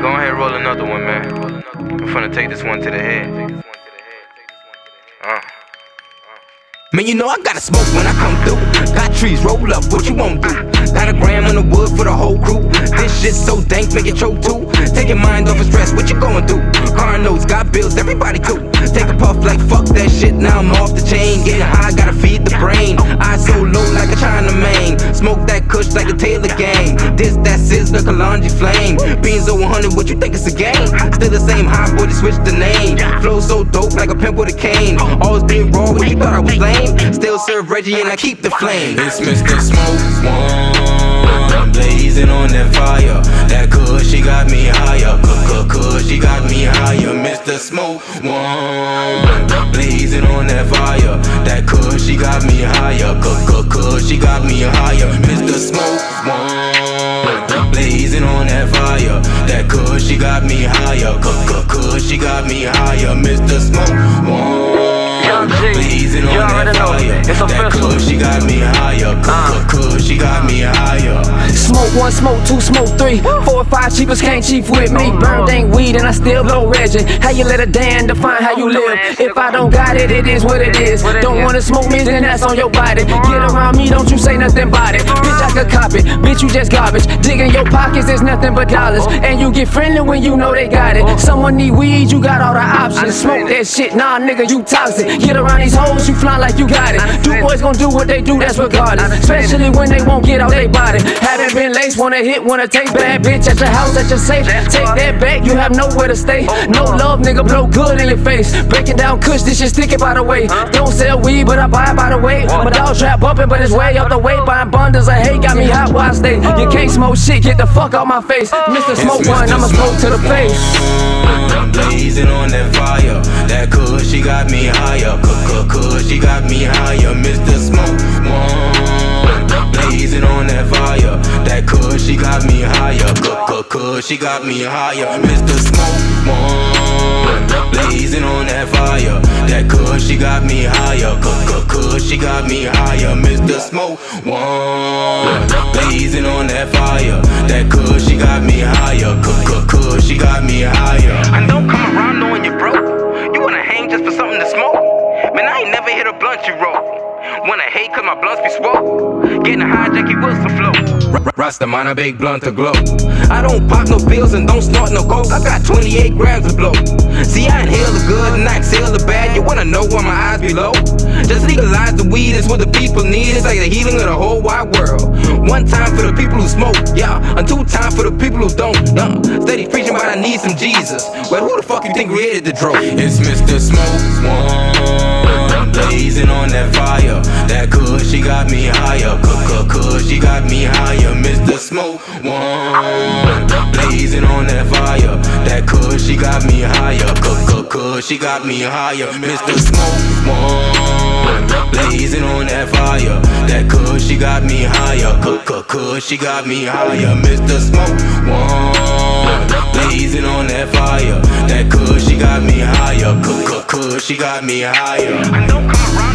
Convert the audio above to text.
another one, man. I'm finna take this one to the head. Uh. Man, you know I gotta smoke when I come through. Got trees, roll up, what you won't do? Got a gram in the wood for the whole crew. This shit so dank, make it choke too. Take your mind off of stress, what you going through? Car notes, got bills, everybody too. Take a puff like fuck that shit, now I'm off the chain. Getting high, gotta feed the brain. Eyes so low like a China main. Smoke that kush like a Taylor gang. This, that, sizzler, Kalonji flame. Beans over high boy, they switched the name. Flow so dope like a pimp with a cane. Always being raw, what you thought I was lame? Still serve Reggie and I keep the flame. It's Mr. Smoke One, blazing on that fire. That kush, she got me higher. Cook, kush, she got me higher. Mr. Smoke One, blazing on that fire. That kush, she got me higher. Cook, kush, she got me higher. Mr. Smoke One, blazing on that fire. That kush, she got me higher. Cook, kush, she got me higher. Mr. Smoke One. Young G, you already know. It's that official. kush, she got me higher. Uh. Kush, she got me higher. Smoke one, smoke two, smoke three. Four or five cheapers can't chief with me. Burned ain't weed and I still blow Reggie. How you let a Dan define how you live? If I don't got it, it is what it is. Don't wanna smoke me, then that's on your body. Get around me, don't you say nothing about it. Bitch, I could cop it. Bitch, you just garbage. Dig in your pockets, there's nothing but dollars. And you get friendly when you know they got it. Someone need weed, you got all the options. Smoke that shit, nah, nigga, you toxic. Get around these hoes, you fly like you got it. Do boys gon' do what they do, that's regardless. Especially when they won't get out they body. Haven't been laced, wanna hit, wanna take bad bitch at your house, at your safe. Take that back, you have nowhere to stay. No love, nigga, blow good in your face. Breaking down kush, this shit sticky by the way. Don't sell weed, but I buy it by the weight. My dog trap bumping, but it's way up the way. Buying bundles of hate got me hot while I stay. You can't smoke shit, get the fuck out my face. Mr. Smoke one, I'ma smoke to the face. Blazing on that fire. That kush, she got me higher. Cook, kush, she got me higher. Mr. Smoke One, blazing on that fire. That kush, she got me higher. Cook, kush, she got me higher. Mr. Smoke One, blazing on that fire. That kush, she got me higher. Cook, kush, she got me higher. Mr. Smoke One, blazing on that fire. That kush, she got me higher. Cook, kush, she got me higher. I don't hit a blunt you roll. Wanna hate cause my blunts be swole? Getting a high Jackie Wilson flow. Rasta man, a big blunt to glow. I don't pop no pills and don't snort no coke. I got 28 grams of blow. See, I inhale the good and I exhale the bad. You wanna know why my eyes be low? Just legalize the weed, it's what the people need. It's like the healing of the whole wide world. One time for the people who smoke, yeah. And two times for the people who don't, yeah. Steady preaching about I need some Jesus. Well, who the fuck you think created the drug? It's Mr. Smoke One, blazing on that fire. That kush, she got me higher. Cook, kush, she got me higher. Mr. Smoke One, blazing on that fire. That kush, she got me higher. Cook, kush, she got me higher. Mr. Smoke One, blazing on that fire. That kush, she got me higher. Cook, kush, she got me higher. Mr. Smoke One, blazing on that fire. That she got me higher. I